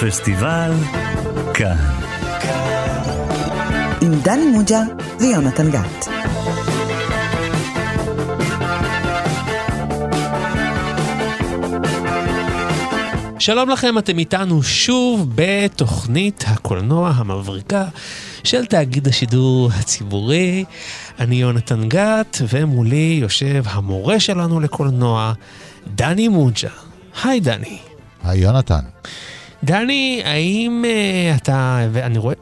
פסטיבל כאן. עם דני מוג'ה ויונתן גת. שלום לכם, אתם איתנו שוב בתוכנית הקולנוע המבריקה של תאגיד השידור הציבורי. אני יונתן גת, ומולי יושב המורה שלנו לקולנוע, דני מוג'ה. היי דני. היי יונתן. דני, האם uh, אתה... אני רואה...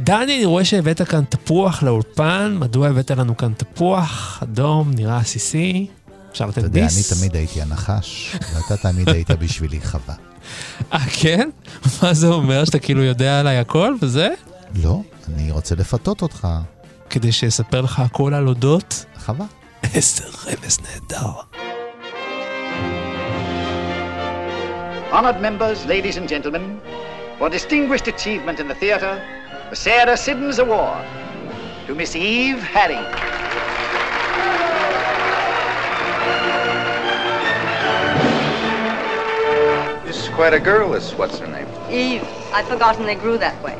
דני, אני רואה שהבאת כאן תפוח לאולפן, מדוע הבאת לנו כאן תפוח אדום, נראה עסיסי? אפשר לתת ביס? אתה יודע, אני תמיד הייתי הנחש, ואתה תמיד היית בשבילי חווה. אה, כן? מה זה אומר? שאתה כאילו יודע עליי הכל וזה? לא, אני רוצה לפתות אותך. כדי שאספר לך הכל על אודות? חווה. איזה רמז נהדר. Honored members, ladies and gentlemen, for distinguished achievement in the theater, the Sarah Siddons Award to Miss Eve Harry. This is quite a girl, this what's her name? Eve, I'd forgotten they grew that way.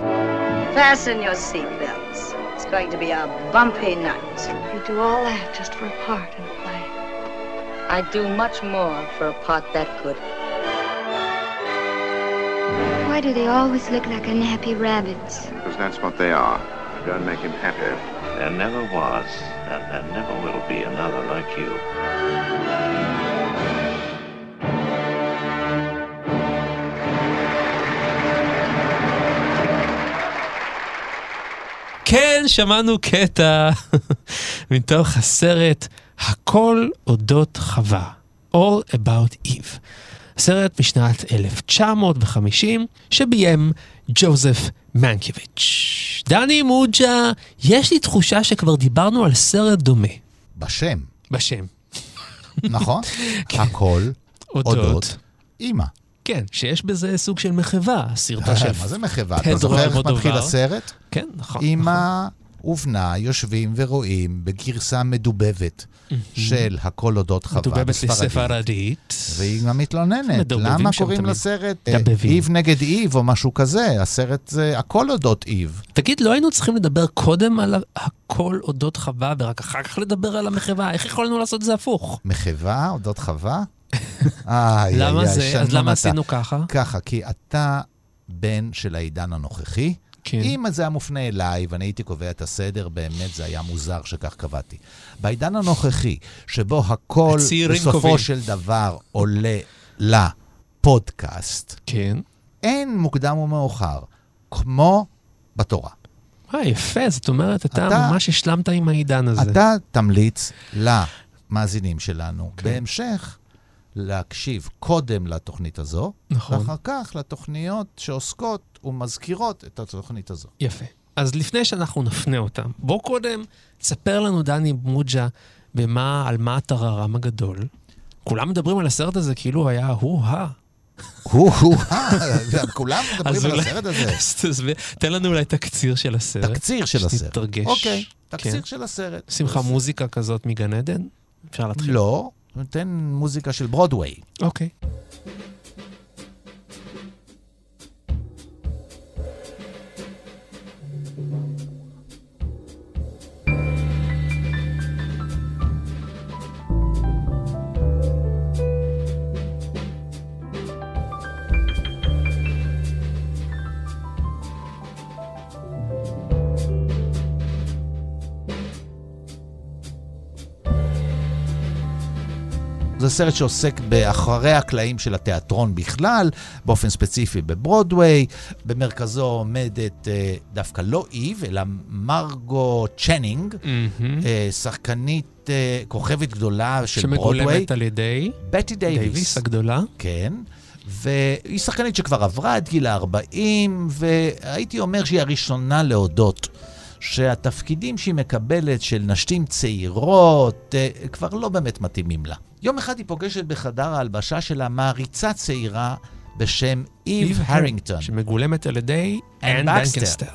Fasten your seatbelts. It's going to be a bumpy night. You do all that just for a part in a play. I'd do much more for a part that good. Why do they always look like unhappy rabbits? Because that's what they are. Don't make him happy. There never was, and there never will be another like you. כן, שמענו קטע מתוך הסרט הכל אודות חווה, All About Eve. סרט משנת 1950 שביים ג'וזף מנקיביץ'. דני מוג'ה, יש לי תחושה שכבר דיברנו על סרט דומה. בשם. בשם. נכון? הכל אודות. אודות אימא. כן, שיש בזה סוג של מחווה, סרטו של... מה זה מחווה? אתה זוכר איך. מתחיל הסרט? כן, נכון. אימא ובנה יושבים ורואים בגרסה מדובבת של הכל אודות חווה מדובבת בספרדית. והיא גם מתלוננת, למה קוראים. לסרט אה. איב נגד איב או משהו כזה? הסרט זה הכל אודות איב. תגיד, לא היינו צריכים לדבר קודם על הכל אודות חווה ורק אחר כך לדבר על המחווה? איך יכולנו לעשות את זה הפוך? מחווה, אודות חווה? למה זה? אז למה. עשינו ככה? ככה, כי אתה בן של העידן הנוכחי. כן. אם זה היה מופנה אליי ואני הייתי קובע את הסדר, באמת זה היה מוזר שכך קבעתי. בעידן הנוכחי, שבו הכל בסופו קובעים. של דבר עולה לפודקאסט, כן. אין מוקדם ומאוחר, כמו בתורה. אה, יפה, זאת אומרת, אתה אתה- ממש השלמת עם העידן הזה. אתה תמליץ למאזינים שלנו כן. בהמשך להקשיב קודם לתוכנית הזו, נכון. ואחר כך לתוכניות שעוסקות ומזכירות את התוכנית הזו. יפה. אז לפני שאנחנו נפנה אותם, בוא קודם תספר לנו, דני מוג'ה, במה, על מה הטררם הגדול. כולם מדברים על הסרט הזה כאילו היה הוא-הא. הו הו כולם מדברים על הסרט הזה. אז תסביר- תן לנו אולי תקציר של הסרט. תקציר של הסרט. שנתרגש. אוקיי, תקציר כן. של הסרט. לך מוזיקה כזאת מגן עדן? אפשר להתחיל. לא, ניתן מוזיקה של ברודוויי. אוקיי. זה סרט שעוסק באחרי הקלעים של התיאטרון בכלל, באופן ספציפי בברודוויי. במרכזו עומדת אה, דווקא לא איב, אלא מרגו צ'נינג, מהמם. אה, שחקנית, אה, כוכבת גדולה של ברודוויי. שמגולמת על ידי בטי דייוויס. דייוויס הגדולה. כן. והיא שחקנית שכבר עברה את גיל ה-40, והייתי אומר שהיא הראשונה להודות שהתפקידים שהיא מקבלת של נשים צעירות אה, כבר לא באמת מתאימים לה. יום אחד היא פוגשת בחדר ההלבשה שלה מעריצה צעירה בשם איב הרינגטון. שמגולמת על ידי בקסטר. בנקנסטר.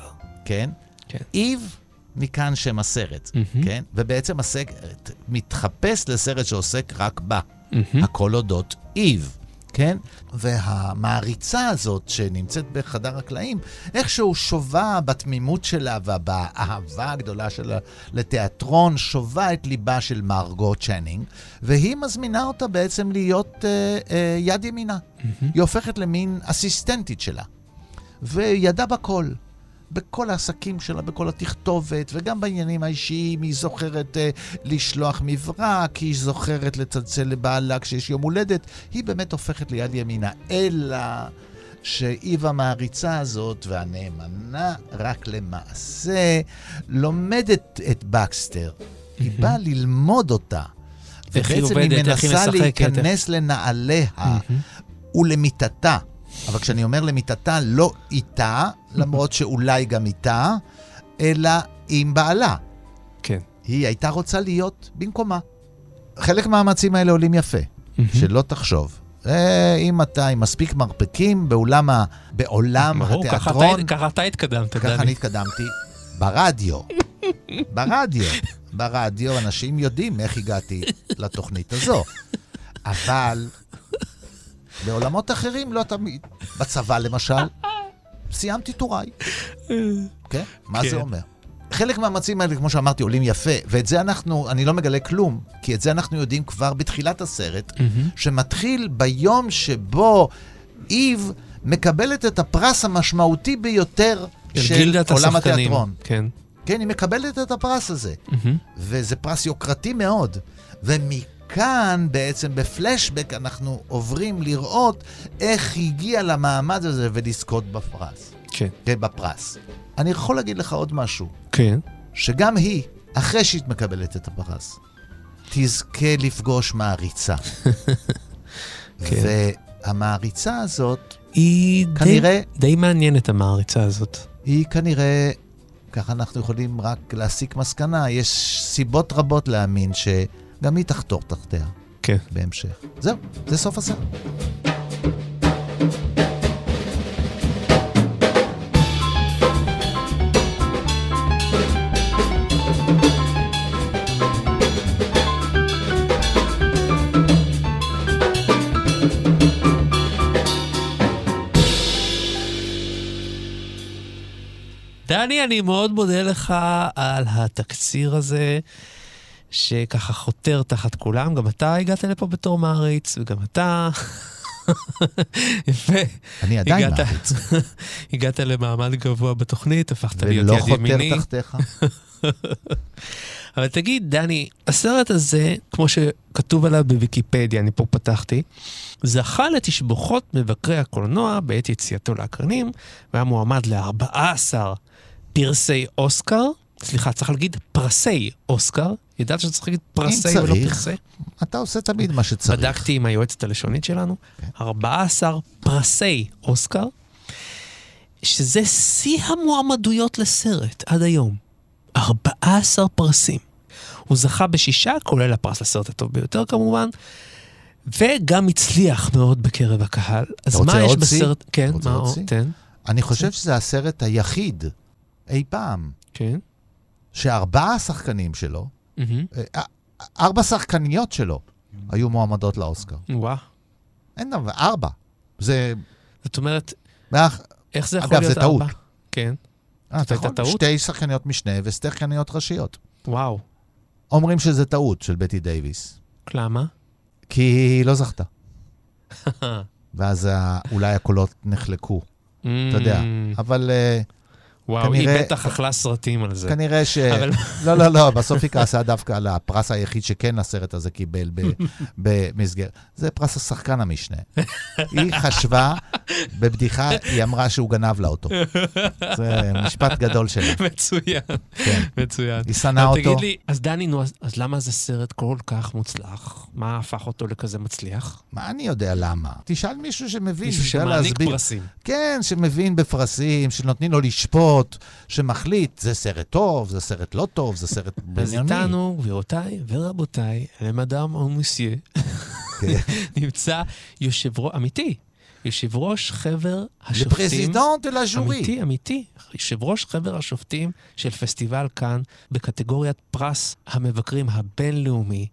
כן? כן. איב, מכאן שם הסרט, מהמם. כן? ובעצם הסרט מתחפש לסרט שעוסק רק בה. מהמם. הכל אודות איב. כן? והמעריצה הזאת שנמצאת בחדר הקלעים, איכשהו שובה בתמימות שלה ובאהבה הגדולה שלה לתיאטרון, שובה את ליבה של מרגו צ'נינג, והיא מזמינה אותה בעצם להיות אה, אה, יד ימינה. Mm-hmm. היא הופכת למין אסיסטנטית שלה. וידע בכל. בכל העסקים שלה, בכל התכתובת, וגם בעניינים האישיים, היא זוכרת אה, לשלוח מברק, היא זוכרת לצלצל לבעלה כשיש יום הולדת, היא באמת הופכת ליד ימינה. אלא שאיב המעריצה הזאת והנאמנה רק למעשה לומדת את בקסטר. היא באה ללמוד אותה. ובעצם היא מנסה להיכנס לנעליה ולמיטתה. אבל כשאני אומר למיטתה, לא איתה, למרות שאולי גם איתה, אלא עם בעלה. כן. היא הייתה רוצה להיות במקומה. חלק מהמאמצים האלה עולים יפה, שלא תחשוב. אה, אם אתה עם מספיק מרפקים באולם ה... בעולם ברור, ככה התיאטרון, ככה אתה התקדמת, ככה דני. אני התקדמתי. ברדיו. ברדיו. ברדיו אנשים יודעים איך הגעתי לתוכנית הזו. אבל בעולמות אחרים לא תמיד. בצבא למשל, סיימתי טוריי. כן? מה כן. זה אומר? חלק מהמאמצים האלה, כמו שאמרתי, עולים יפה, ואת זה אנחנו, אני לא מגלה כלום, כי את זה אנחנו יודעים כבר בתחילת הסרט, שמתחיל ביום שבו איב מקבלת את הפרס המשמעותי ביותר של עולם. התיאטרון. כן. כן, היא מקבלת את הפרס הזה. וזה פרס יוקרתי מאוד. ומכאן בעצם בפלשבק אנחנו עוברים לראות איך היא הגיעה למעמד הזה ולזכות בפרס. כן. כן, בפרס. אני יכול להגיד לך עוד משהו, כן. שגם היא, אחרי שהיא מקבלת את הפרס, תזכה לפגוש מעריצה. כן. והמעריצה הזאת, היא די- כנראה- די מעניינת, המעריצה הזאת. היא כנראה, ככה אנחנו יכולים רק להסיק מסקנה, יש סיבות רבות להאמין שגם היא תחתור תחתיה כן. בהמשך. זהו, זה סוף הסרט. דני, אני מאוד מודה לך על התקציר הזה, שככה חותר תחת כולם. גם אתה הגעת לפה בתור מעריץ, וגם אתה... יפה. אני עדיין הגעת- מעריץ. הגעת למעמד גבוה בתוכנית, הפכת להיות ולא יד ימיני. חותר תחתיך. אבל תגיד, דני, הסרט הזה, כמו שכתוב עליו בוויקיפדיה, אני פה פתחתי, זכה לתשבחות מבקרי הקולנוע בעת יציאתו לאקרנים, והיה מועמד ל-14 פרסי אוסקר. סליחה, צריך להגיד פרסי אוסקר. ידעת שצריך להגיד פרסי ולא צריך. פרסי? אתה עושה תמיד מה שצריך. בדקתי עם היועצת הלשונית שלנו, 14 פרסי אוסקר, שזה שיא המועמדויות לסרט עד היום. 14 פרסים. הוא זכה בשישה, כולל הפרס לסרט הטוב ביותר כמובן, וגם הצליח מאוד בקרב הקהל. אז מה יש? בסרט? כן, מה עוד? תן. אני חושב שזה הסרט היחיד אי פעם כן. שארבעה שחקנים שלו, מהמם. אה, ארבע שחקניות שלו, היו מועמדות לאוסקר. וואו. אין דבר, ארבע. זה... זאת אומרת, ואח- איך זה יכול אגב, להיות זה טעות. ארבע? כן. אה, זאת אתה הייתה טעות? שתי שחקניות משנה ושתי שחקניות ראשיות. וואו. אומרים שזה טעות של בטי דייוויס, למה? כי היא לא זכתה. ואז אולי הקולות נחלקו, אתה יודע. Mm, אבל אה, וואו, היא כנראה- בטח אכלה סרטים על זה. כנראה ש... אבל- לא, לא, לא, בסוף היא כעסה דווקא על הפרס היחיד שכן הסרט הזה קיבל ב- במסגרת. זה פרס השחקן המשנה. היא חשבה, בבדיחה, היא אמרה שהוא גנב לה אותו. זה משפט גדול שלה. מצוין, כן. מצוין. היא שנאה אותו. תגיד לי, אז דני, נו, אז, אז למה זה סרט כל כך מוצלח? מה הפך אותו לכזה מצליח? מה אני יודע למה? תשאל מישהו שמבין, מישהו שמעניק. פרסים. כן, שמבין בפרסים, שנותנים לו לשפוט, שמחליט, זה סרט טוב, זה סרט לא טוב, זה סרט אז בניוני. איתנו, גבירותיי ורבותיי, למדאם או מוסיה, כן. נמצא יושב ראש, אמיתי, יושב ראש חבר השופטים. לפרזידנט דה לה ז'ורי. אמיתי, אמיתי. יושב ראש חבר השופטים של פסטיבל כאן, בקטגוריית פרס המבקרים הבינלאומי,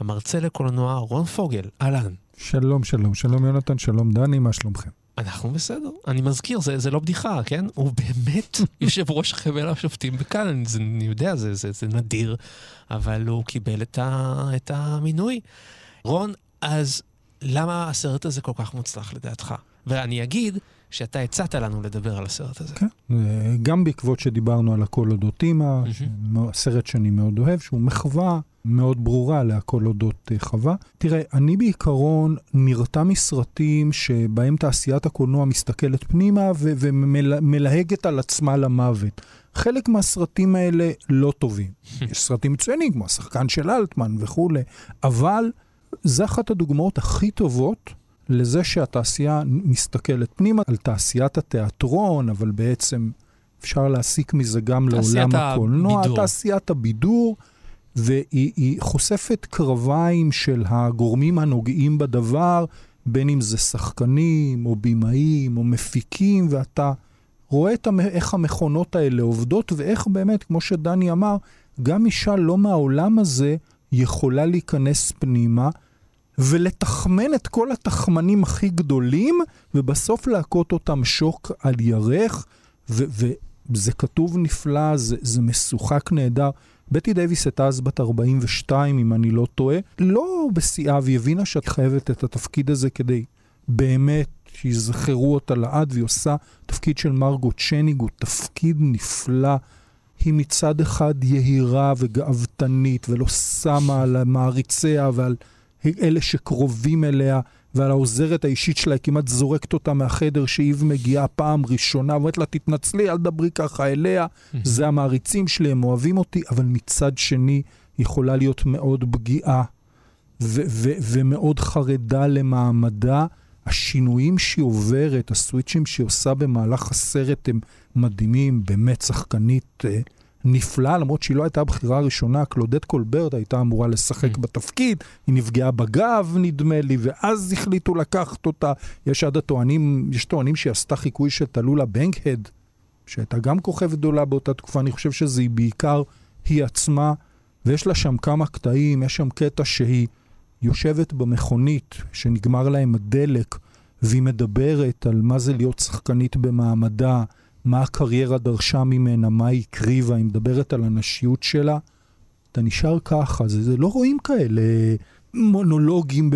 המרצה לקולנוע רון פוגל. אהלן. שלום, שלום, שלום יונתן, שלום דני, מה שלומכם? אנחנו בסדר. אני מזכיר, זה, זה לא בדיחה, כן? הוא באמת יושב ראש חבל השופטים בכאן, אני, זה, אני יודע, זה, זה, זה נדיר, אבל הוא קיבל את, ה, את המינוי. רון, אז למה הסרט הזה כל כך מוצלח לדעתך? ואני אגיד שאתה הצעת לנו לדבר על הסרט הזה. כן, אה, גם בעקבות שדיברנו על הכל אודות אימא, סרט שאני מאוד אוהב, שהוא מחווה מאוד ברורה להכל אודות אה, חווה. תראה, אני בעיקרון נרתע מסרטים שבהם תעשיית הקולנוע מסתכלת פנימה ומלהגת על עצמה למוות. חלק מהסרטים האלה לא טובים. יש סרטים מצוינים, כמו השחקן של אלטמן וכולי, אבל זה אחת הדוגמאות הכי טובות לזה שהתעשייה מסתכלת פנימה על תעשיית התיאטרון, אבל בעצם אפשר להסיק מזה גם לעולם הקולנוע. תעשיית הבידור, והיא חושפת קרביים של הגורמים הנוגעים בדבר, בין אם זה שחקנים, או במאים, או מפיקים, ואתה רואה את. איך המכונות האלה עובדות, ואיך באמת, כמו שדני אמר, גם אישה לא מהעולם הזה יכולה להיכנס פנימה. ולתחמן את כל התחמנים הכי גדולים, ובסוף להכות אותם שוק על ירך, וזה כתוב נפלא, זה, זה משוחק נהדר. בטי דייוויס הייתה אז בת 42, אם אני לא טועה, לא בשיאה, והיא הבינה שאת חייבת את התפקיד הזה כדי באמת שיזכרו אותה לעד, והיא עושה תפקיד של מרגוט צ'ניג, הוא תפקיד נפלא. היא מצד אחד יהירה וגאוותנית, ולא שמה על מעריציה ועל אלה שקרובים אליה, ועל העוזרת האישית שלה, היא כמעט זורקת אותה מהחדר שאיב מגיעה פעם ראשונה, ואומרת לה, תתנצלי, אל תדברי ככה אליה, זה המעריצים שלי, הם אוהבים אותי, אבל מצד שני, יכולה להיות מאוד פגיעה, ו- ו- ומאוד חרדה למעמדה. השינויים שהיא עוברת, הסוויצ'ים שהיא עושה במהלך הסרט הם מדהימים, באמת שחקנית אה, נפלאה, למרות שהיא לא הייתה הבחירה הראשונה, קלודט קולברט הייתה אמורה לשחק בתפקיד, היא נפגעה בגב נדמה לי, ואז החליטו לקחת אותה. יש עד הטוענים, יש טוענים שהיא עשתה חיקוי של תלולה בנקהד, שהייתה גם כוכבת גדולה באותה תקופה, אני חושב שזה בעיקר היא עצמה, ויש לה שם כמה קטעים, יש שם קטע שהיא יושבת במכונית, שנגמר להם הדלק, והיא מדברת על מה זה להיות שחקנית במעמדה, מה הקריירה דרשה ממנה, מה היא הקריבה, היא מדברת על הנשיות שלה. אתה נשאר ככה, זה, זה לא רואים כאלה מונולוגים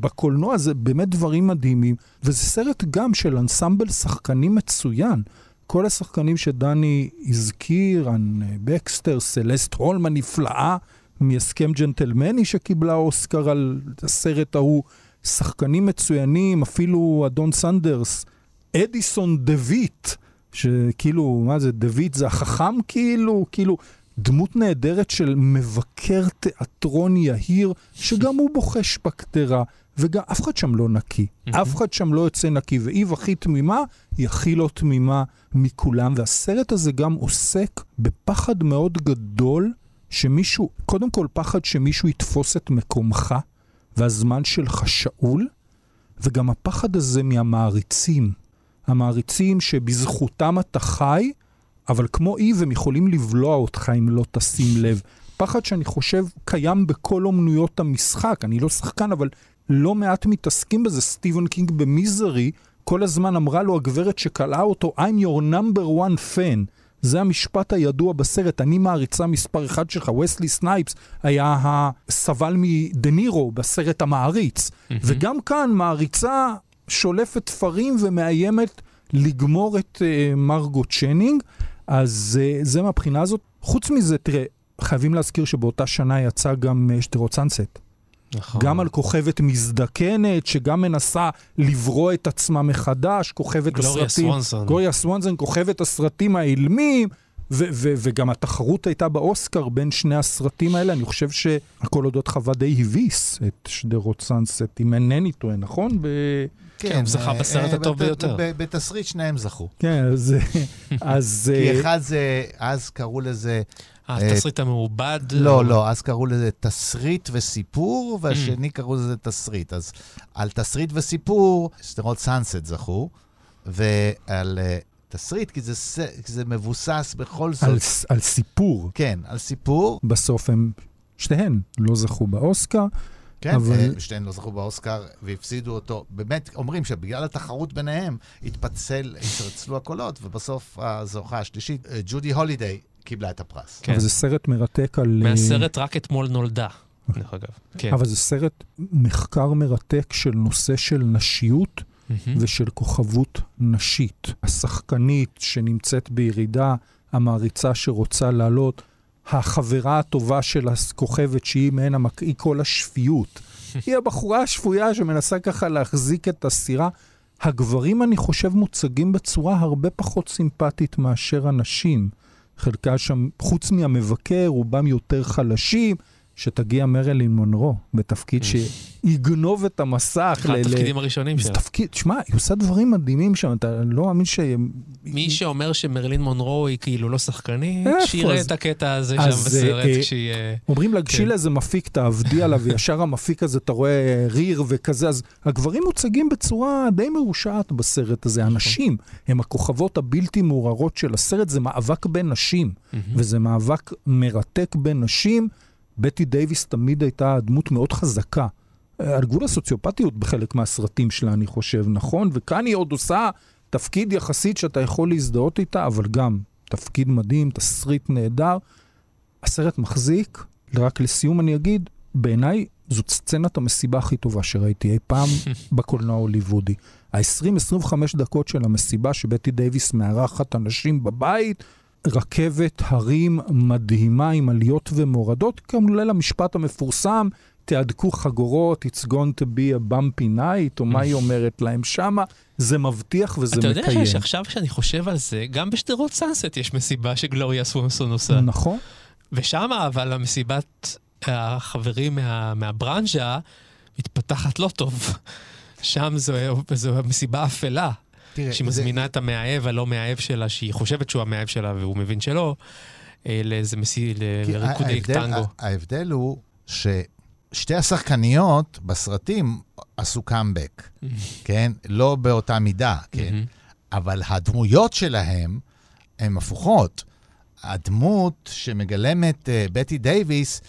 בקולנוע, זה באמת דברים מדהימים. וזה סרט גם של אנסמבל שחקנים מצוין. כל השחקנים שדני הזכיר, אנ בקסטר, סלסט הולמן נפלאה, מהסכם ג'נטלמני שקיבלה אוסקר על הסרט ההוא, שחקנים מצוינים, אפילו אדון סנדרס, אדיסון דה ויט, שכאילו, מה זה, ויט זה החכם כאילו, כאילו, דמות נהדרת של מבקר תיאטרון יהיר, שגם הוא בוחש בקטרה, וגם אף אחד שם לא נקי, אף אחד שם לא יוצא נקי, ואיב הכי תמימה, היא הכי לא תמימה מכולם, והסרט הזה גם עוסק בפחד מאוד גדול. שמישהו, קודם כל פחד שמישהו יתפוס את מקומך והזמן שלך שאול, וגם הפחד הזה מהמעריצים. המעריצים שבזכותם אתה חי, אבל כמו איב הם יכולים לבלוע אותך אם לא תשים לב. פחד שאני חושב קיים בכל אומנויות המשחק. אני לא שחקן, אבל לא מעט מתעסקים בזה. סטיבן קינג במיזרי, כל הזמן אמרה לו הגברת שכלאה אותו, I'm your number one fan. זה המשפט הידוע בסרט, אני מעריצה מספר אחד שלך, וסלי סנייפס היה הסבל מדה נירו בסרט המעריץ. אמ-המ. וגם כאן מעריצה שולפת תפרים ומאיימת לגמור את אה, מרגו צ'נינג, אז אה, זה מהבחינה הזאת. חוץ מזה, תראה, חייבים להזכיר שבאותה שנה יצא גם אה, שדרות סאנסט. נכון. גם על כוכבת מזדקנת, שגם מנסה לברוא את עצמה מחדש, כוכבת גלוריה הסרטים... סוונסון. גלוריה סוונסון, כוכבת הסרטים האילמים, ו- ו- וגם התחרות הייתה באוסקר בין שני הסרטים האלה. אני חושב שהכל אודות חווה די הביס את שדרות סאנסט, אם אינני טועה, נכון? ב- כן, זכה בסרט הטוב ביותר. בתסריט שניהם זכו. כן, אז... אז כי אחד זה, אז קראו לזה... התסריט המעובד? לא, לא, אז קראו לזה תסריט וסיפור, והשני קראו לזה תסריט. אז על תסריט וסיפור, שדרות סאנסט זכו, ועל תסריט, כי זה, כי זה מבוסס בכל זאת... על, על סיפור. כן, על סיפור. בסוף הם, שתיהן לא זכו באוסקר. כן, אבל- אבל... שתיהן לא זכו באוסקר והפסידו אותו. באמת, אומרים שבגלל התחרות ביניהם, התפצל, התרצלו הקולות, ובסוף הזוכה השלישית, אה, ג'ודי הולידיי, קיבלה את הפרס. כן. אבל זה סרט מרתק על... אה, מהסרט רק אתמול נולדה, דרך אגב. כן. אבל זה סרט מחקר מרתק של נושא של נשיות. ושל כוכבות נשית. השחקנית שנמצאת בירידה, המעריצה שרוצה לעלות, החברה הטובה של הכוכבת שהיא מעין המק... היא כל השפיות. היא הבחורה השפויה שמנסה ככה להחזיק את הסירה. הגברים, אני חושב, מוצגים בצורה הרבה פחות סימפטית מאשר הנשים. חלקה שם, חוץ מהמבקר, רובם יותר חלשים. שתגיע מרלין מונרו בתפקיד שיגנוב את המסך. אחד התפקידים הראשונים זה שלה. תפקיד, שמע, היא עושה דברים מדהימים שם, אתה לא מאמין ש... מי שאומר שמרלין מונרו היא כאילו לא שחקנית? שיראה את הקטע הזה שם בסרט אה, כשהיא... אה, אומרים לה, כן. גשי לאיזה מפיק, תעבדי עליו, וישר המפיק הזה, אתה רואה ריר וכזה, אז הגברים מוצגים בצורה די מרושעת בסרט הזה. נכון. הנשים הם הכוכבות הבלתי מעורערות של הסרט, זה מאבק בין נשים, וזה מאבק מרתק בין נשים. בטי דייוויס תמיד הייתה דמות מאוד חזקה. על גבול הסוציופטיות בחלק מהסרטים שלה, אני חושב, נכון? וכאן היא עוד עושה תפקיד יחסית שאתה יכול להזדהות איתה, אבל גם תפקיד מדהים, תסריט נהדר. הסרט מחזיק, רק לסיום אני אגיד, בעיניי זאת סצנת המסיבה הכי טובה שראיתי אי פעם בקולנוע ההוליוודי. ה-20-25 דקות של המסיבה שבטי דייוויס מארחת אנשים בבית, רכבת הרים מדהימה עם עליות ומורדות, כמובן המשפט המפורסם, תהדקו חגורות, it's going to be a bumpy night, או מה היא אומרת להם שמה, זה מבטיח וזה אתה מקיים. יודע שעכשיו שאני חושב על זה, גם בשדרות סאנסט יש מסיבה שגלוריה סוונסון עושה. נכון. ושם אבל המסיבת החברים מה, מהברנז'ה מתפתחת לא טוב. שם זו, זו מסיבה אפלה. תראה, שהיא זה- מזמינה את המאהב הלא מאהב שלה, שהיא חושבת שהוא המאהב שלה והוא מבין שלא, אה, לאיזה מסי... לריקודי טנגו. ההבדל הוא ששתי השחקניות בסרטים עשו קאמבק, כן? לא באותה מידה, כן? אבל הדמויות שלהם הן הפוכות. הדמות שמגלמת אה, בטי דייוויס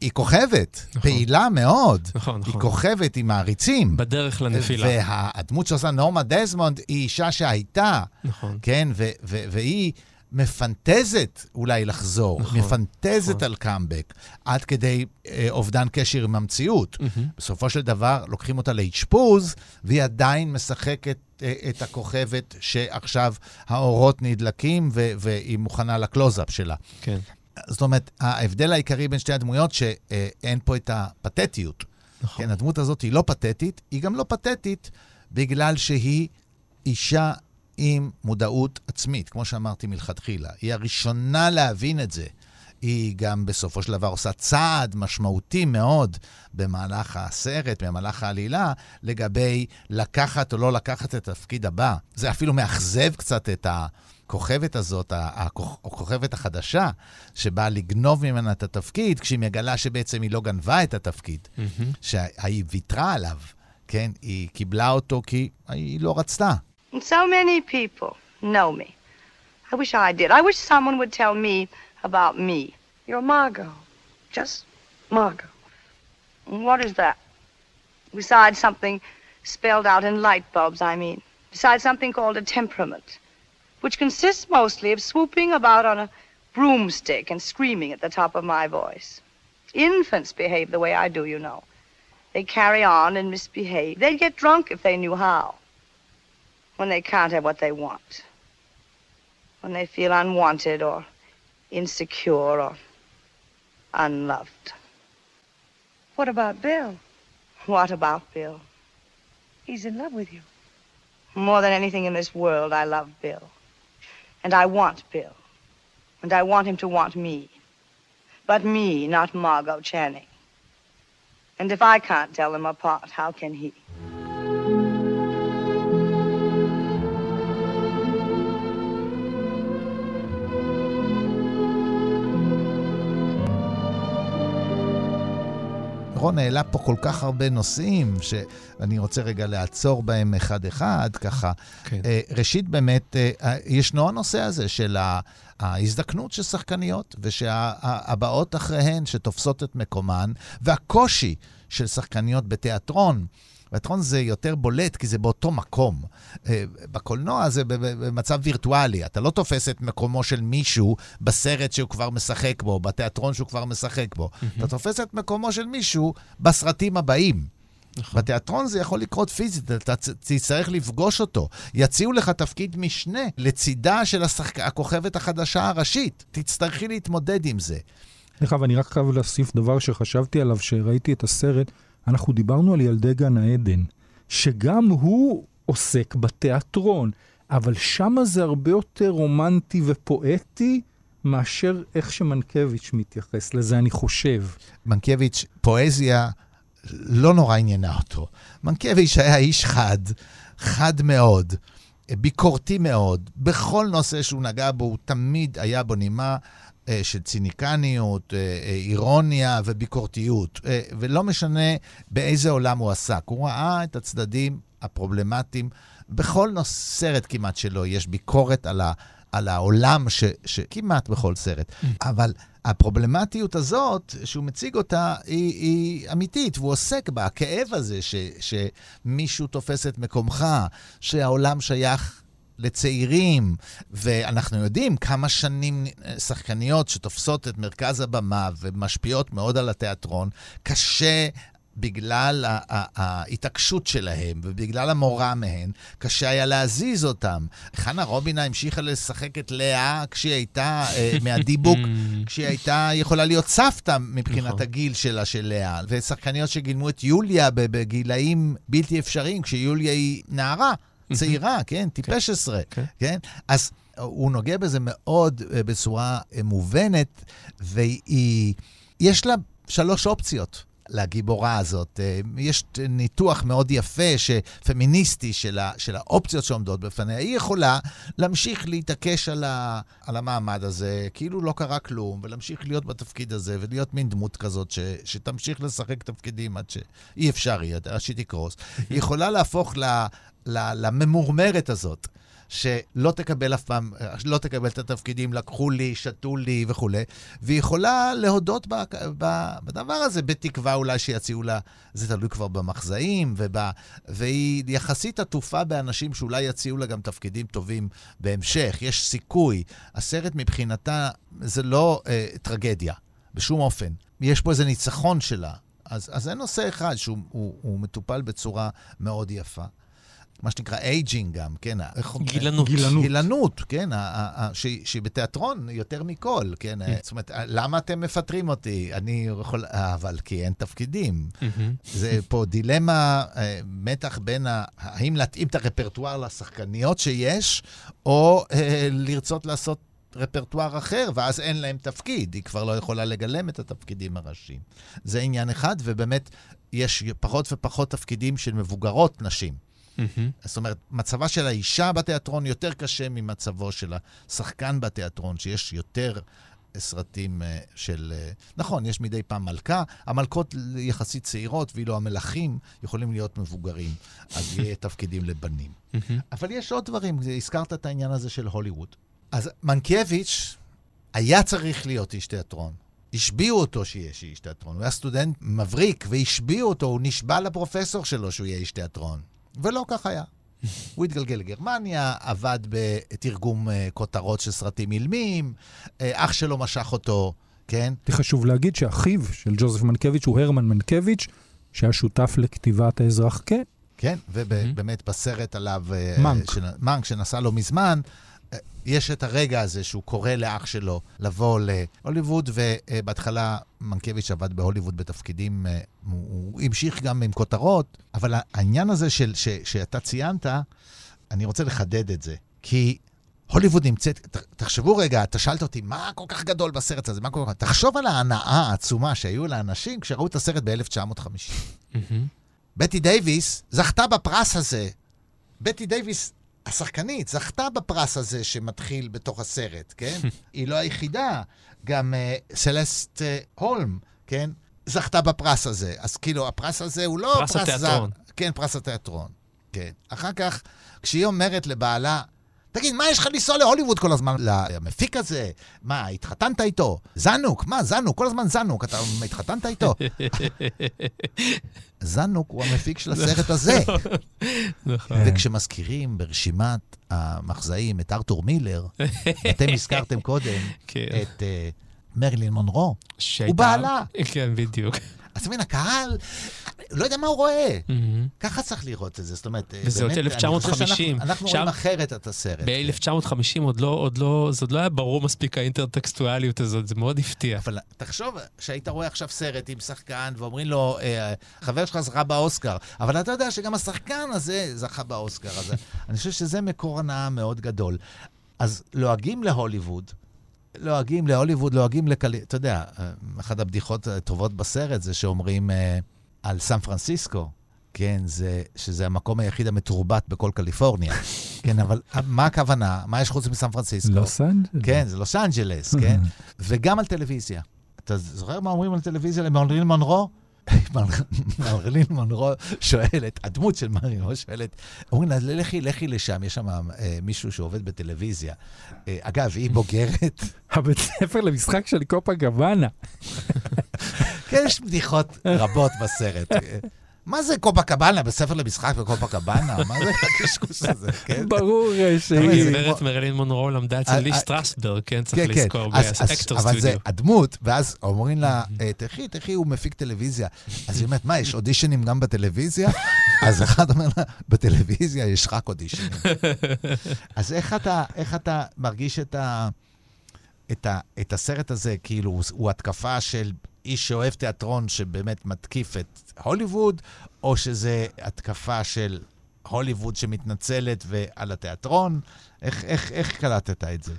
היא כוכבת, פעילה מאוד. נכון, היא נכון. כוכבת עם מעריצים. בדרך לנפילה. והדמות שעושה נורמה דזמונד היא אישה שהייתה, נכון. כן? ו- ו- והיא מפנטזת אולי לחזור, נכון, מפנטזת נכון. על קאמבק, עד כדי אה, אובדן קשר עם המציאות. מהמם. בסופו של דבר לוקחים אותה לאשפוז, והיא עדיין משחקת אה, את הכוכבת שעכשיו האורות נדלקים והיא מוכנה לקלוזאפ שלה. כן. זאת אומרת, ההבדל העיקרי בין שתי הדמויות, שאין פה את הפתטיות. נכון. כן, הדמות הזאת היא לא פתטית, היא גם לא פתטית בגלל שהיא אישה עם מודעות עצמית, כמו שאמרתי מלכתחילה. היא הראשונה להבין את זה. היא גם בסופו של דבר עושה צעד משמעותי מאוד במהלך הסרט, במהלך העלילה, לגבי לקחת או לא לקחת את התפקיד הבא. זה אפילו מאכזב קצת את הכוכבת הזאת, הכוכ- הכוכבת החדשה, שבאה לגנוב ממנה את התפקיד, כשהיא מגלה שבעצם היא לא גנבה את התפקיד, מהמם. שהיא ויתרה עליו, כן? היא קיבלה אותו כי היא לא רצתה. So many people know me. I wish I did. I wish someone would tell me about me. You're Margot. Just Margot. What is that? Besides something spelled out in light bulbs, I mean. Besides something called a temperament, which consists mostly of swooping about on a broomstick and screaming at the top of my voice. Infants behave the way I do, you know. They carry on and misbehave. They'd get drunk if they knew how when they can't have what they want, when they feel unwanted or insecure or unloved. What about Bill? What about Bill? He's in love with you. More than anything in this world, I love Bill. And I want Bill. And I want him to want me. But me, not Margot Channing. And if I can't tell them apart, how can he? רון העלה פה כל כך הרבה נושאים, שאני רוצה רגע לעצור בהם אחד-אחד, ככה. כן. אה, ראשית, באמת, אה, אה, ישנו הנושא הזה של ההזדקנות של שחקניות, ושהבאות אחריהן, שתופסות את מקומן, והקושי של שחקניות בתיאטרון. בתיאטרון זה יותר בולט, כי זה באותו מקום. אה, בקולנוע זה במצב וירטואלי. אתה לא תופס את מקומו של מישהו בסרט שהוא כבר משחק בו, בתיאטרון שהוא כבר משחק בו. Mm-hmm. אתה תופס את מקומו של מישהו בסרטים הבאים. נכון. בתיאטרון זה יכול לקרות פיזית, אתה תצטרך לפגוש אותו. יציעו לך תפקיד משנה לצידה של השחק... הכוכבת החדשה הראשית. תצטרכי להתמודד עם זה. דרך אגב, אני רק חייב להוסיף דבר שחשבתי עליו, שראיתי את הסרט. אנחנו דיברנו על ילדי גן העדן, שגם הוא עוסק בתיאטרון, אבל שמה זה הרבה יותר רומנטי ופואטי מאשר איך שמנקביץ' מתייחס לזה, אני חושב. מנקביץ', פואזיה לא נורא עניינה אותו. מנקביץ' היה איש חד, חד מאוד, ביקורתי מאוד. בכל נושא שהוא נגע בו, הוא תמיד היה בו נימה של ציניקניות, אה, אה, אירוניה וביקורתיות. ולא משנה באיזה עולם הוא עסק. הוא ראה את הצדדים הפרובלמטיים. בכל סרט כמעט שלו יש ביקורת על, ה, על העולם, ש, שכמעט בכל סרט. Mm. אבל הפרובלמטיות הזאת, שהוא מציג אותה, היא, היא אמיתית, והוא עוסק בה. הכאב הזה ש, שמישהו תופס את מקומך, שהעולם שייך לצעירים, ואנחנו יודעים כמה שנים שחקניות שתופסות את מרכז הבמה ומשפיעות מאוד על התיאטרון, קשה בגלל ההתעקשות שלהם ובגלל המורא מהן, קשה היה להזיז אותם. חנה רובינה המשיכה לשחק את לאה כשהיא הייתה, uh, מהדיבוק, כשהיא הייתה יכולה להיות סבתא מבחינת נכון. הגיל שלה, של לאה. ושחקניות שגילמו את יוליה בגילאים בלתי אפשריים, כשיוליה היא נערה. צעירה, כן? טיפש עשרה, כן. כן? אז הוא נוגע בזה מאוד אה, בצורה אה, מובנת, והיא... יש לה שלוש אופציות. לגיבורה הזאת. אה, יש ניתוח מאוד יפה, פמיניסטי, של, ה, של האופציות שעומדות בפניה. היא יכולה להמשיך להתעקש על, ה, על המעמד הזה, כאילו לא קרה כלום, ולהמשיך להיות בתפקיד הזה, ולהיות מין דמות כזאת ש, שתמשיך לשחק תפקידים עד שאי אפשר יהיה, עד שהיא תקרוס. היא יכולה להפוך ל... לממורמרת הזאת. שלא תקבל אף פעם, לא תקבל את התפקידים, לקחו לי, שתו לי וכולי, והיא יכולה להודות ב, ב, בדבר הזה, בתקווה אולי שיציעו לה, זה תלוי כבר במחזאים, וב, והיא יחסית עטופה באנשים שאולי יציעו לה גם תפקידים טובים בהמשך, יש סיכוי. הסרט מבחינתה זה לא אה, טרגדיה, בשום אופן. יש פה איזה ניצחון שלה. אז, אז זה נושא אחד שהוא הוא, הוא מטופל בצורה מאוד יפה. מה שנקרא ageism, כן? גילנות. גילנות. גילנות, כן? שהיא בתיאטרון יותר מכל, כן? כן? זאת אומרת, למה אתם מפטרים אותי? אני יכול... אבל כי אין תפקידים. זה פה דילמה, אה, מתח בין האם להתאים את הרפרטואר לשחקניות שיש, או אה, לרצות לעשות רפרטואר אחר, ואז אין להם תפקיד. היא כבר לא יכולה לגלם את התפקידים הראשיים. זה עניין אחד, ובאמת, יש פחות ופחות תפקידים של מבוגרות נשים. Mm-hmm. זאת אומרת, מצבה של האישה בתיאטרון יותר קשה ממצבו של השחקן בתיאטרון, שיש יותר סרטים אה, של... אה, נכון, יש מדי פעם מלכה, המלכות יחסית צעירות, ואילו המלכים יכולים להיות מבוגרים, אז יהיה תפקידים לבנים. Mm-hmm. אבל יש עוד דברים, הזכרת את העניין הזה של הוליווד. אז מנקייביץ' היה צריך להיות איש תיאטרון. השביעו אותו שיהיה איש תיאטרון. הוא היה סטודנט מבריק, והשביעו אותו, הוא נשבע לפרופסור שלו שהוא יהיה איש תיאטרון. ולא כך היה. הוא התגלגל לגרמניה, עבד בתרגום אה, כותרות של סרטים אילמים, אה, אח שלו משך אותו, כן? חשוב להגיד שאחיו של ג'וזף מנקביץ' הוא הרמן מנקביץ', שהיה שותף לכתיבת האזרח כן. כן, ובאמת בסרט עליו... מנק. מנק, שנסע לו מזמן, יש את הרגע הזה שהוא קורא לאח שלו לבוא להוליווד, ובהתחלה מנקביץ' עבד בהוליווד בתפקידים, אה, הוא המשיך גם עם כותרות, אבל העניין הזה של, ש, שאתה ציינת, אני רוצה לחדד את זה, כי הוליווד נמצאת, תחשבו רגע, אתה שאלת אותי, מה כל כך גדול בסרט הזה? מה כל כך... תחשוב על ההנאה העצומה שהיו לאנשים כשראו את הסרט ב-1950. בטי דייוויס זכתה בפרס הזה. בטי דייוויס השחקנית זכתה בפרס הזה שמתחיל בתוך הסרט, כן? היא לא היחידה, גם אה, סלסט אה, הולם, כן? זכתה בפרס הזה. אז כאילו, הפרס הזה הוא לא פרס, פרס התיאטרון. זר. כן, פרס התיאטרון. כן. אחר כך, כשהיא אומרת לבעלה, תגיד, מה יש לך לנסוע להוליווד כל הזמן? למפיק הזה? מה, התחתנת איתו? זנוק, מה, זנוק, כל הזמן זנוק, אתה התחתנת איתו? זנוק הוא המפיק של הסרט הזה. נכון. וכשמזכירים ברשימת המחזאים את ארתור מילר, אתם הזכרתם קודם כן. את אה, מרילין מונרו, הוא בעלה. כן, בדיוק. אז אתה מבין, הקהל, לא יודע מה הוא רואה. מהמם. ככה צריך לראות את זה, זאת אומרת, אה, וזה עוד באמת, אני חושב 1950. שאנחנו- אנחנו רואים אחרת את הסרט. ב-1950 עוד לא, עוד לא, זה עוד לא היה ברור מספיק האינטרטקסטואליות הזאת, זה מאוד הפתיע. אבל תחשוב שהיית רואה עכשיו סרט עם שחקן ואומרים לו, אה, החבר שלך זכה באוסקר, אבל אתה יודע שגם השחקן הזה זכה באוסקר הזה. אני חושב שזה מקור הנאה מאוד גדול. אז לועגים להוליווד, לועגים להוליווד, לועגים לקלי... אתה יודע, אה, אחת הבדיחות הטובות בסרט זה שאומרים אה, על סן פרנסיסקו. כן, זה, שזה המקום היחיד המתורבת בכל קליפורניה. כן, אבל מה הכוונה? מה יש חוץ מסן פרנסיסקו? לוס אנג'לס. כן, זה לוס אנג'לס, כן? וגם על טלוויזיה. אתה זוכר מה אומרים על טלוויזיה למרלין מונרו? מרלין מונרו שואלת, הדמות של מרלין מונרו שואלת, אומרים לה, לכי, לכי לשם, יש שם אה, מישהו שעובד בטלוויזיה. אה, אגב, היא בוגרת, הבית ספר למשחק של קופה גוואנה. כן, יש בדיחות רבות בסרט. אה, מה זה קופה קבאנה? בספר למשחק בקופה קבאנה? מה זה הקשקוש הזה, כן? ברור אה, שהיא... זה גברת מרילין מונרו למדה אצל אה, לי אה, סטרסברג, כן, צריך כן, כן. לזכור, באקטור אבל זה סטודיו. הדמות, ואז אומרים לה, אה, תחי, תחי, הוא מפיק טלוויזיה. אז היא אומרת, מה, יש אודישנים גם בטלוויזיה? אז אחד אומר לה, בטלוויזיה יש רק אודישנים. אז איך אתה, איך אתה מרגיש את, ה, את, ה, את הסרט הזה, כאילו, הוא- הוא התקפה של איש שאוהב תיאטרון שבאמת מתקיף את הוליווד, או שזה התקפה של הוליווד שמתנצלת ועל התיאטרון? איך, איך, איך קלטת את זה?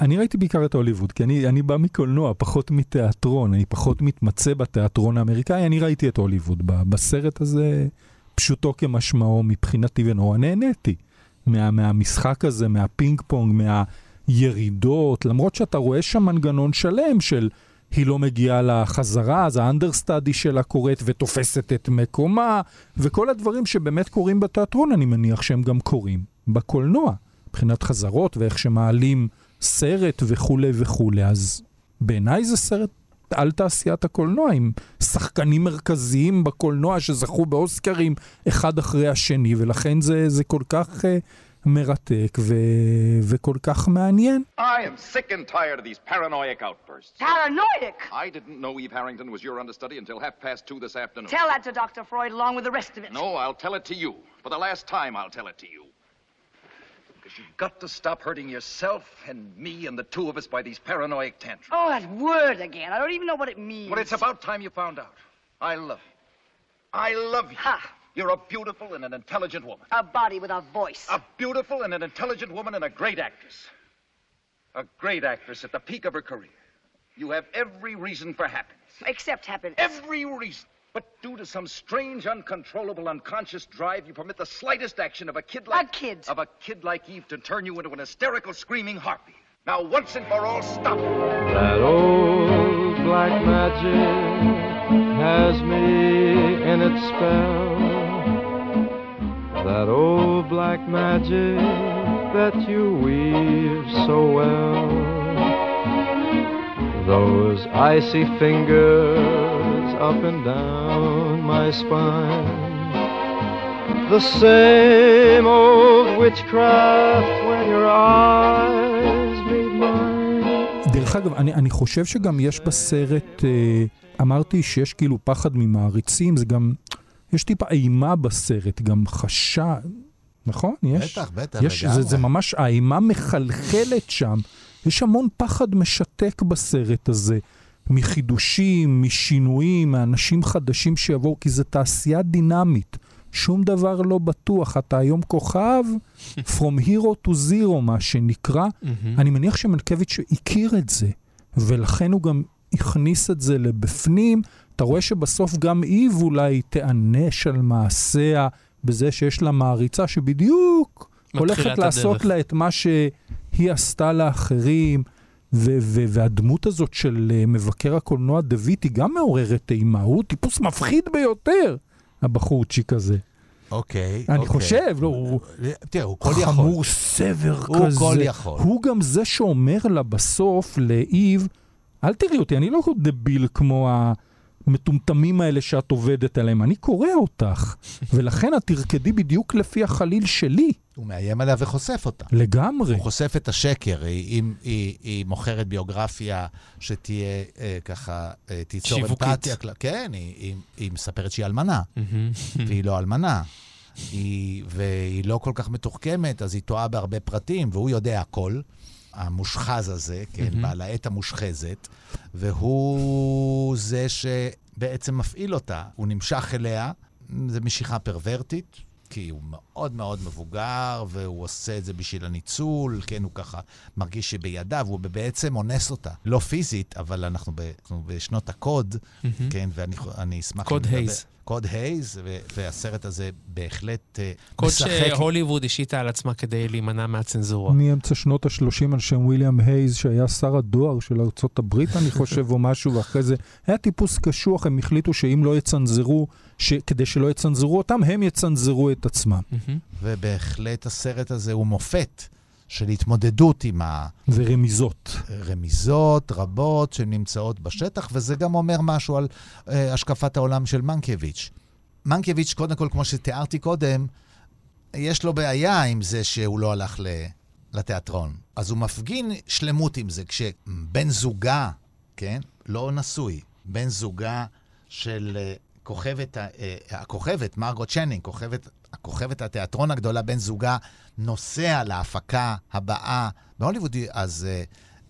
אני ראיתי בעיקר את הוליווד, כי אני, אני בא מקולנוע, פחות מתיאטרון, אני פחות מתמצא בתיאטרון האמריקאי, אני ראיתי את הוליווד. בסרט הזה, פשוטו כמשמעו מבחינתי, ונורא נהניתי מה, מהמשחק הזה, מהפינג פונג, מהירידות, למרות שאתה רואה שם מנגנון שלם של היא לא מגיעה לחזרה, אז האנדרסטאדי שלה קורית ותופסת את מקומה, וכל הדברים שבאמת קורים בתיאטרון, אני מניח שהם גם קורים בקולנוע, מבחינת חזרות ואיך שמעלים סרט וכולי וכולי. אז בעיניי זה סרט על תעשיית הקולנוע, עם שחקנים מרכזיים בקולנוע שזכו באוסקרים אחד אחרי השני, ולכן זה, זה כל כך uh, מרתק ו, וכל כך מעניין. I am sick and tired of these paranoiac outbursts. Paranoiac! I didn't know Eve Harrington was your understudy until half past two this afternoon. Tell that to Dr. Freud along with the rest of it. No, I'll tell it to you. For the last time, I'll tell it to you. Because you've got to stop hurting yourself and me and the two of us by these paranoiac tantrums. Oh, that word again. I don't even know what it means. Well, it's about time you found out. I love you. I love you. Ha! You're a beautiful and an intelligent woman. A body with a voice. A beautiful and an intelligent woman and a great actress. A great actress at the peak of her career. You have every reason for happiness. Except happiness. Every reason. But due to some strange, uncontrollable, unconscious drive, you permit the slightest action of a kid like A kid. of a kid like Eve to turn you into an hysterical, screaming harpy. Now, once and for all, stop it. That old black magic has me in its spell. That old black magic that you weave so well. Those icy fingers up and down my spine. The same old witchcraft when your eyes meet mine. דרך אגב, אני, אני חושב שגם יש בסרט, אה, אמרתי שיש כאילו פחד ממעריצים, זה גם, יש טיפה אימה בסרט, גם חשד, נכון? יש? בטח, בטח, יש, לגמרי. זה, זה ממש, האימה מחלחלת שם. יש המון פחד משתק בסרט הזה, מחידושים, משינויים, מאנשים חדשים שיבואו, כי זו תעשייה דינמית. שום דבר לא בטוח, אתה היום כוכב, From Hero to Zero, מה שנקרא. אני מניח שמנקביץ' הכיר את זה, ולכן הוא גם הכניס את זה לבפנים. אתה רואה שבסוף גם איב אולי תיענש על מעשיה בזה שיש לה מעריצה שבדיוק הולכת את לעשות הדרך. לה את מה שהיא עשתה לאחרים. ו- ו- והדמות הזאת של אה, מבקר הקולנוע דוד היא גם מעוררת אימה, הוא טיפוס מפחיד ביותר, הבחורצ'יק הזה. אוקיי, אני אוקיי. חושב, לא, הוא תראה, הוא כל יכול. חמור סבר הוא כזה. כל יכול. הוא גם זה שאומר לה בסוף, לאיב, אל תראי אותי, אני לא דביל כמו המטומטמים האלה שאת עובדת עליהם, אני קורא אותך, ולכן את תרקדי בדיוק לפי החליל שלי. הוא מאיים עליה וחושף אותה. לגמרי. הוא חושף את השקר, היא, היא, היא, היא מוכרת ביוגרפיה שתהיה אה, ככה, אה, תיצור שיווקית. אמפתיה. כל- כן, היא, היא, היא מספרת שהיא אלמנה, והיא לא אלמנה. היא, והיא לא כל כך מתוחכמת, אז היא טועה בהרבה פרטים, והוא יודע הכל. המושחז הזה, כן, מהמם. בעל העת המושחזת, והוא זה שבעצם מפעיל אותה. הוא נמשך אליה, זו משיכה פרוורטית, כי הוא מאוד מאוד מבוגר, והוא עושה את זה בשביל הניצול, כן, הוא ככה מרגיש שבידיו, הוא בעצם אונס אותה. לא פיזית, אבל אנחנו, ב, אנחנו בשנות הקוד, מהמם. כן, ואני אני אשמח... קוד הייז. קוד הייז, ו- והסרט הזה בהחלט אה, קוד משחק... שהוליווד השיתה על עצמה כדי להימנע מהצנזורה. מאמצע שנות ה-30 על שם ויליאם הייז, שהיה שר הדואר של ארצות הברית, אני חושב, או משהו, ואחרי זה היה טיפוס קשוח, הם החליטו שאם לא יצנזרו, ש... כדי שלא יצנזרו אותם, הם יצנזרו את עצמם. מהמם. ובהחלט הסרט הזה הוא מופת של התמודדות עם ורמיזות. הרמיזות רבות שנמצאות בשטח, וזה גם אומר משהו על אה, השקפת העולם של מנקביץ'. מנקביץ', קודם כל, כמו שתיארתי קודם, יש לו בעיה עם זה שהוא לא הלך ל... לתיאטרון. אז הוא מפגין שלמות עם זה, כשבן זוגה, כן, לא נשוי, בן זוגה של אה, כוכבת, ה- אה, הכוכבת, מרגוט צ'נינג, כוכבת, הכוכבת התיאטרון הגדולה, בן זוגה, נוסע להפקה הבאה בהוליווד, אז אה,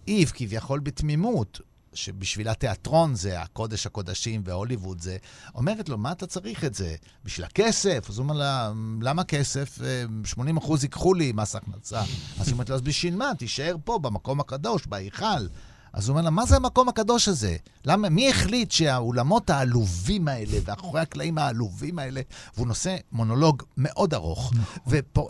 איב כביכול בתמימות, שבשבילה תיאטרון זה הקודש הקודשים והוליווד זה, אומרת לו, מה אתה צריך את זה? בשביל הכסף? אז הוא אומר לה, למה כסף? אה, 80 אחוז ייקחו לי מס הכנסה. אז היא אומרת לו, אז בשביל מה? תישאר פה, במקום הקדוש, בהיכל. אז הוא אומר לה, מה זה המקום הקדוש הזה? למה, מי החליט שהאולמות העלובים האלה, ואחורי הקלעים העלובים האלה, והוא נושא מונולוג מאוד ארוך. ופה,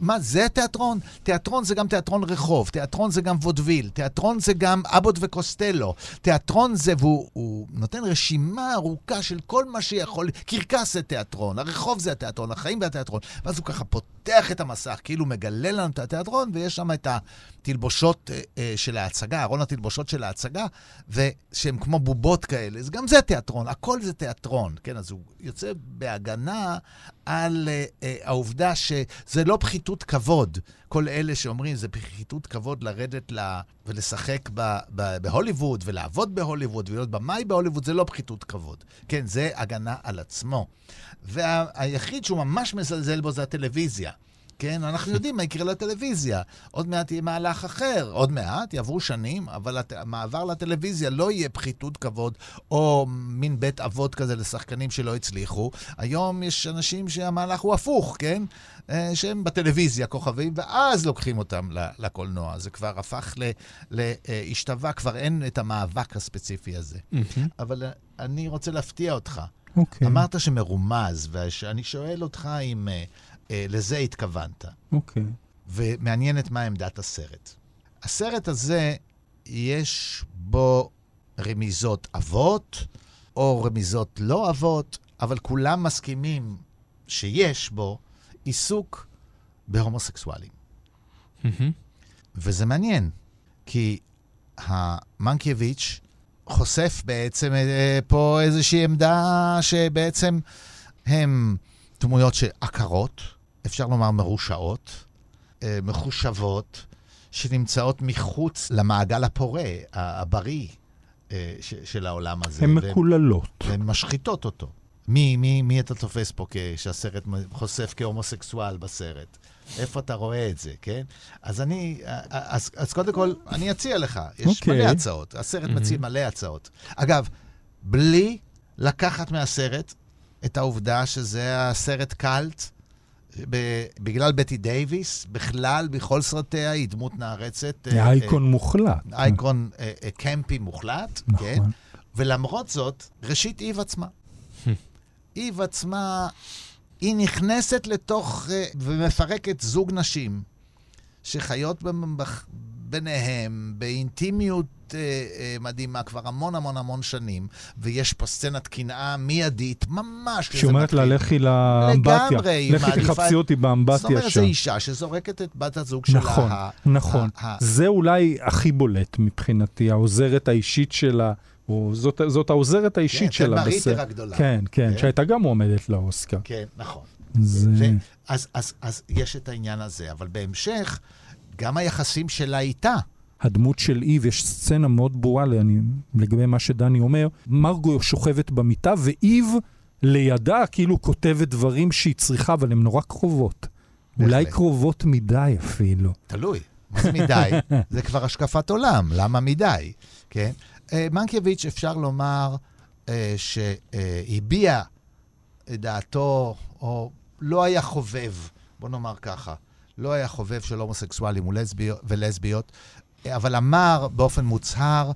מה, זה תיאטרון? תיאטרון זה גם תיאטרון רחוב, תיאטרון זה גם וודוויל, תיאטרון זה גם אבוט וקוסטלו, תיאטרון זה, והוא הוא נותן רשימה ארוכה של כל מה שיכול, קרקס זה תיאטרון, הרחוב זה התיאטרון, החיים זה התיאטרון. ואז הוא ככה פותח את המסך, כאילו מגלה לנו את התיאטרון, ויש שם את התלבושות אה, אה, של ההצגה, ארון התלבושות של ההצגה, ושהם כמו בובות כאלה, אז גם זה תיאטרון, הכל זה תיאטרון, כן? אז הוא יוצא בהגנה על אה, אה, העובדה שזה לא פחיתות כבוד. כל אלה שאומרים, זה פחיתות כבוד לרדת ל... ולשחק ב... ב... בהוליווד, ולעבוד בהוליווד, ולהיות במאי בהוליווד, זה לא פחיתות כבוד. כן, זה הגנה על עצמו. והיחיד שהוא ממש מזלזל בו זה הטלוויזיה. כן, אנחנו יודעים מה יקרה לטלוויזיה. עוד מעט יהיה מהלך אחר. עוד מעט, יעברו שנים, אבל הת- המעבר לטלוויזיה לא יהיה פחיתות כבוד, או מין בית אבות כזה לשחקנים שלא הצליחו. היום יש אנשים שהמהלך הוא הפוך, כן? אה, שהם בטלוויזיה כוכבים, ואז לוקחים אותם ל- לקולנוע. זה כבר הפך להשתווה, כבר אין את המאבק הספציפי הזה. אבל אה, אני רוצה להפתיע אותך. אוקיי. אמרת שמרומז, ואני שואל אותך אם אה, אה, לזה התכוונת. אוקיי. ומעניינת מה עמדת הסרט. הסרט הזה, יש בו רמיזות עבות, או רמיזות לא עבות, אבל כולם מסכימים שיש בו עיסוק בהומוסקסואלים. מהמם. וזה מעניין, כי המנקייביץ' חושף בעצם אה, פה איזושהי עמדה שבעצם הם דמויות שעקרות, אפשר לומר מרושעות, אה, מחושבות, שנמצאות מחוץ למעגל הפורה, הבריא אה, ש- של העולם הזה. הן מקוללות. והן משחיתות אותו. מי, מי, מי אתה תופס פה כשהסרט חושף כהומוסקסואל בסרט? איפה אתה רואה את זה, כן? אז אני, אז, אז קודם כל, אני אציע לך, יש okay. אוקיי. מלא הצעות. הסרט מציע מלא הצעות. אגב, בלי לקחת מהסרט את העובדה שזה הסרט קאלט, בגלל בטי דייוויס, בכלל, בכל סרטיה היא דמות נערצת. אה, אייקון אה, מוחלט. אייקון אה, קמפי מוחלט, נכון. כן? ולמרות זאת, ראשית איב עצמה. איב עצמה, היא נכנסת לתוך, ומפרקת זוג נשים שחיות ביניהם באינטימיות אה, אה, מדהימה כבר המון המון המון שנים, ויש פה סצנת קנאה מיידית, ממש כשזה שאומרת לה, לכי לאמבטיה. לגמרי, היא לכי מעדיפה- תחפשי אותי באמבטיה זאת אומרת, שם. זו אישה שזורקת את בת הזוג שלה. נכון, נכון. זה אולי הכי בולט מבחינתי, העוזרת האישית שלה, או זאת, זאת העוזרת האישית כן, שלה. תלמה בסרט. ריטר הגדולה. כן, כן, כן. שהייתה גם מועמדת לאוסקר. כן, נכון. זה... ו- אז, אז, אז יש את העניין הזה, אבל בהמשך, גם היחסים שלה איתה. הדמות של איב, יש סצנה מאוד ברורה אני, לגבי מה שדני אומר. מרגו שוכבת במיטה, ואיב לידה כאילו כותבת דברים שהיא צריכה, אבל הן נורא קרובות. אולי קרובות מדי אפילו. תלוי. מה זה מדי? זה כבר השקפת עולם, למה מדי? כן? אה, מנקייביץ', אפשר לומר אה, שהביע את דעתו, או לא היה חובב, בוא נאמר ככה, לא היה חובב של הומוסקסואלים ולסביות, אבל אמר באופן מוצהר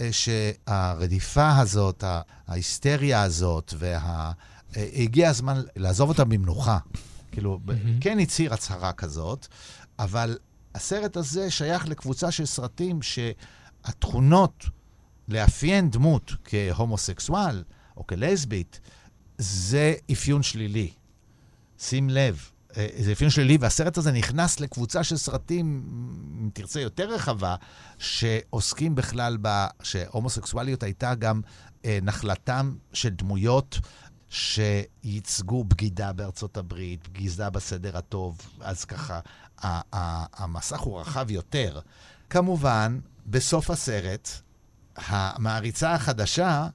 אה, שהרדיפה הזאת, ההיסטריה הזאת, וה... אה, הגיע הזמן לעזוב אותם במנוחה. כאילו, ב- כן הצהיר הצהרה כזאת, אבל הסרט הזה שייך לקבוצה של סרטים שהתכונות לאפיין דמות כהומוסקסואל או כלסבית, זה אפיון שלילי. שים לב, זה אפיון שלילי, והסרט הזה נכנס לקבוצה של סרטים, אם תרצה, יותר רחבה, שעוסקים בכלל ב... שהומוסקסואליות הייתה גם אה, נחלתם של דמויות שייצגו בגידה בארצות הברית, בגידה בסדר הטוב, אז ככה, המסך הוא רחב יותר. כמובן, בסוף הסרט, המעריצה החדשה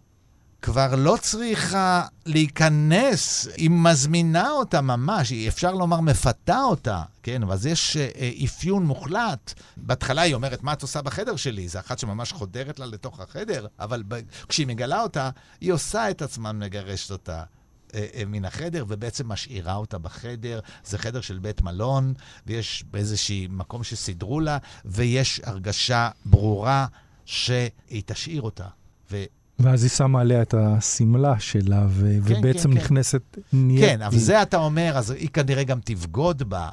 כבר לא צריכה להיכנס, היא מזמינה אותה ממש, היא אפשר לומר מפתה אותה, כן? אז יש אה, אפיון מוחלט. בהתחלה היא אומרת, מה את עושה בחדר שלי? זו אחת שממש חודרת לה לתוך החדר, אבל כשהיא מגלה אותה, היא עושה את עצמה מגרשת אותה. אה, אה, מן החדר, ובעצם משאירה אותה בחדר. זה חדר של בית מלון, ויש באיזשהי מקום שסידרו לה, ויש הרגשה ברורה שהיא תשאיר אותה. ואז היא שמה עליה את השמלה שלה, ו- כן, ובעצם כן. נכנסת... נהיית- כן, אבל זה אתה אומר, אז היא כנראה גם תבגוד בה.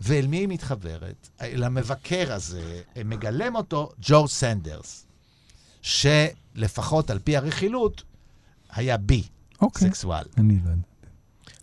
ואל מי היא מתחברת? אל המבקר הזה, מגלם אותו ג'ורג' סנדרס, שלפחות על פי הרכילות, היה בי, אוקיי. סקסואל. אני יודע.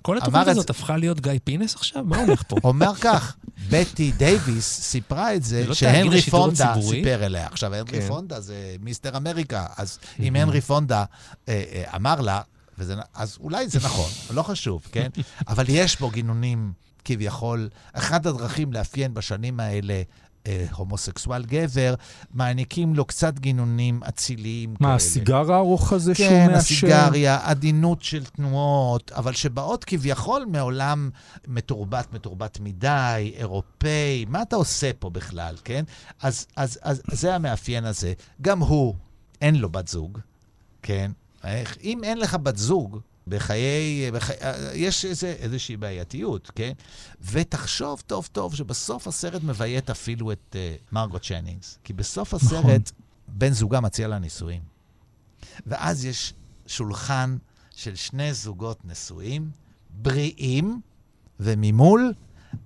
כל התוכנית את הזאת הפכה להיות גיא פינס עכשיו? מה הולך פה? אומר כך, בטי דייוויס סיפרה את זה זה, לא שהנרי פונדה? סיפר אליה. עכשיו, הנרי כן. פונדה זה Mister America, אז אם הנרי פונדה אה, אה, אמר לה, וזה, אז אולי זה נכון, לא חשוב, כן? אבל יש בו גינונים כביכול. אחת הדרכים לאפיין בשנים האלה אה, הומוסקסואל גבר, מעניקים לו קצת גינונים אציליים כאלה. מה, הסיגר הארוך הזה שהוא כן, מעשן? הסיגריה, עדינות של תנועות, אבל שבאות כביכול מעולם מתורבת, מתורבת מדי, אירופאי, מה אתה עושה פה בכלל, כן? אז, אז, אז זה המאפיין הזה. גם הוא, אין לו בת זוג, כן? איך, אם אין לך בת זוג, בחיי, בחיי יש איזה, איזושהי בעייתיות, כן? ותחשוב טוב טוב שבסוף הסרט מביית אפילו את uh, מרגוט צ'נינגס. כי בסוף הסרט, נכון. בן זוגה מציע לה נישואים. ואז יש שולחן של שני זוגות נשואים, בריאים, וממול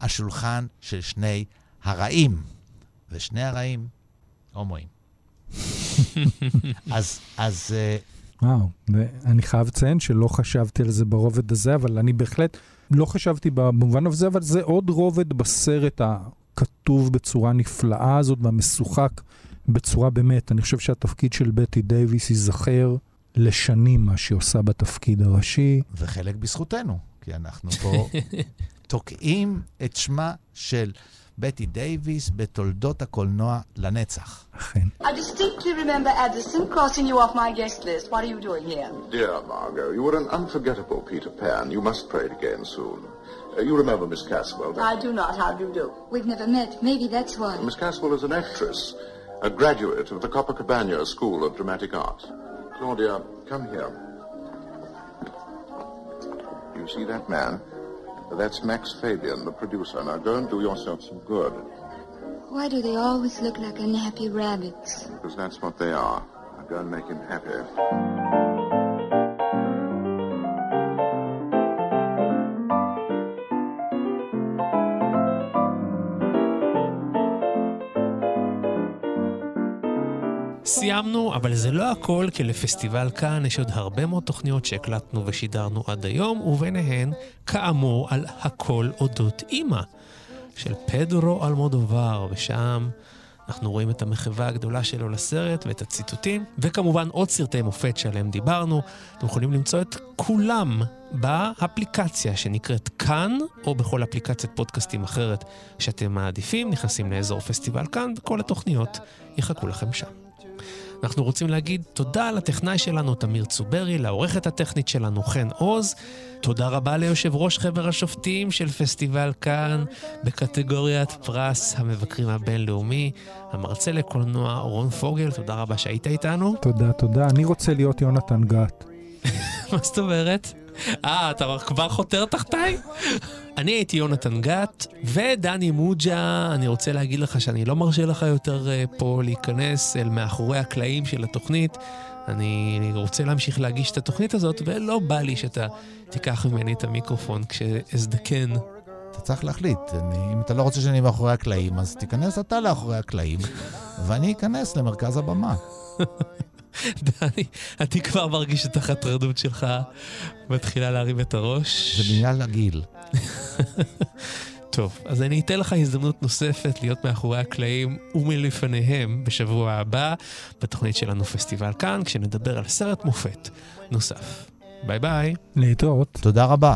השולחן של שני הרעים. ושני הרעים, הומואים. אז, אז... אה, וואו, ואני חייב לציין שלא חשבתי על זה ברובד הזה, אבל אני בהחלט לא חשבתי במובן הזה, אבל זה עוד רובד בסרט הכתוב בצורה נפלאה הזאת והמשוחק בצורה באמת. אני חושב שהתפקיד של בטי דייוויס ייזכר לשנים מה שהיא עושה בתפקיד הראשי. וחלק בזכותנו, כי אנחנו פה תוקעים את שמה של בטי דייוויס בתולדות הקולנוע לנצח. אכן. I distinctly remember Addison crossing you off my guest list. What are you doing here? Dear Margot, you were an unforgettable Peter Pan. You must play it again soon. Uh, you remember Miss Caswell, don't I do not. How do you do? We've never met. Maybe that's why. you? Miss Caswell is an actress, a graduate of the Copacabana School of Dramatic Art. Claudia, come here. You see that man? That's Max Fabian, the producer. Now go and do yourself some good, Why do they always look like unhappy rabbits? because that's what they are. Now go and make him happy. סיימנו, אבל זה לא הכל, כי לפסטיבל כאן יש עוד הרבה מאוד תוכניות שהקלטנו ושידרנו עד היום, וביניהן, כאמור, על הכל אודות אימא, של פדרו אלמודובר, ושם אנחנו רואים את המחווה הגדולה שלו לסרט ואת הציטוטים, וכמובן עוד סרטי מופת שעליהם דיברנו. אתם יכולים למצוא את כולם באפליקציה שנקראת כאן, או בכל אפליקציית פודקאסטים אחרת שאתם מעדיפים, נכנסים לאזור פסטיבל כאן, וכל התוכניות יחכו לכם שם. אנחנו רוצים להגיד תודה לטכנאי שלנו, תמיר צוברי, לעורכת הטכנית שלנו, חן עוז. תודה רבה ליושב ראש חבר השופטים של פסטיבל כאן, בקטגוריית פרס המבקרים הבינלאומי, המרצה לקולנוע רון פוגל, תודה רבה שהיית איתנו. תודה, תודה. אני רוצה להיות יונתן גת. מה זאת אומרת? אה, אתה כבר חותר תחתיי? אני הייתי יונתן גת, ודני מוג'ה, אני רוצה להגיד לך שאני לא מרשה לך יותר uh, פה להיכנס אל מאחורי הקלעים של התוכנית. אני רוצה להמשיך להגיש את התוכנית הזאת, ולא בא לי שאתה תיקח ממני את המיקרופון כשאזדקן. אתה צריך להחליט. אני, אם אתה לא רוצה שאני מאחורי הקלעים, אז תיכנס אתה לאחורי הקלעים, ואני אכנס למרכז הבמה. דני, אני כבר מרגיש את החתרנות שלך מתחילה להרים את הראש. זה בגלל הגיל. טוב, אז אני אתן לך הזדמנות נוספת להיות מאחורי הקלעים ומלפניהם בשבוע הבא בתוכנית שלנו פסטיבל כאן, כשנדבר על סרט מופת נוסף. ביי ביי. להתראות. תודה רבה.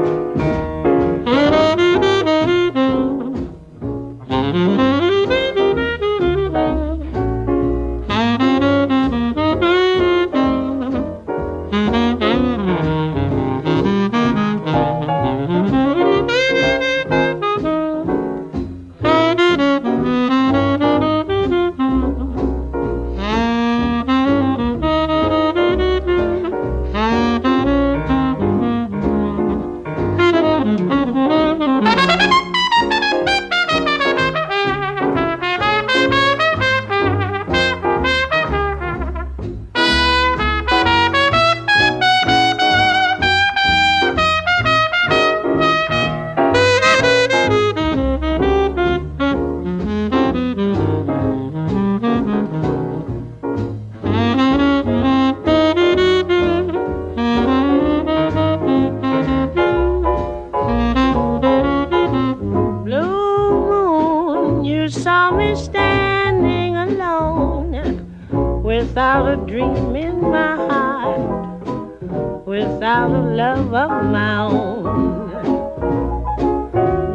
out a love of my own.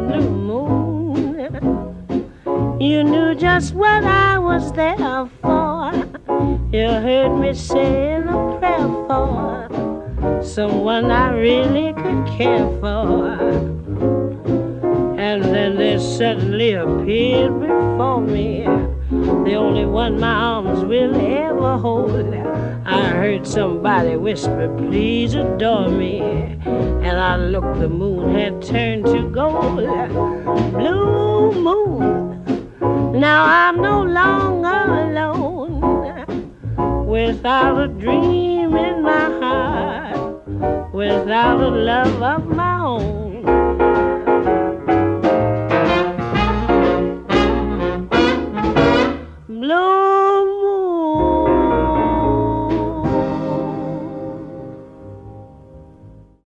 new moon, you knew just what I was there for. You heard me saying a prayer for someone I really could care for. And then they suddenly appeared before me, the only one my own whisper, please adore me. And I looked, the moon had turned to gold. Blue moon, now I'm no longer alone. Without a dream in my heart, without a love of my own.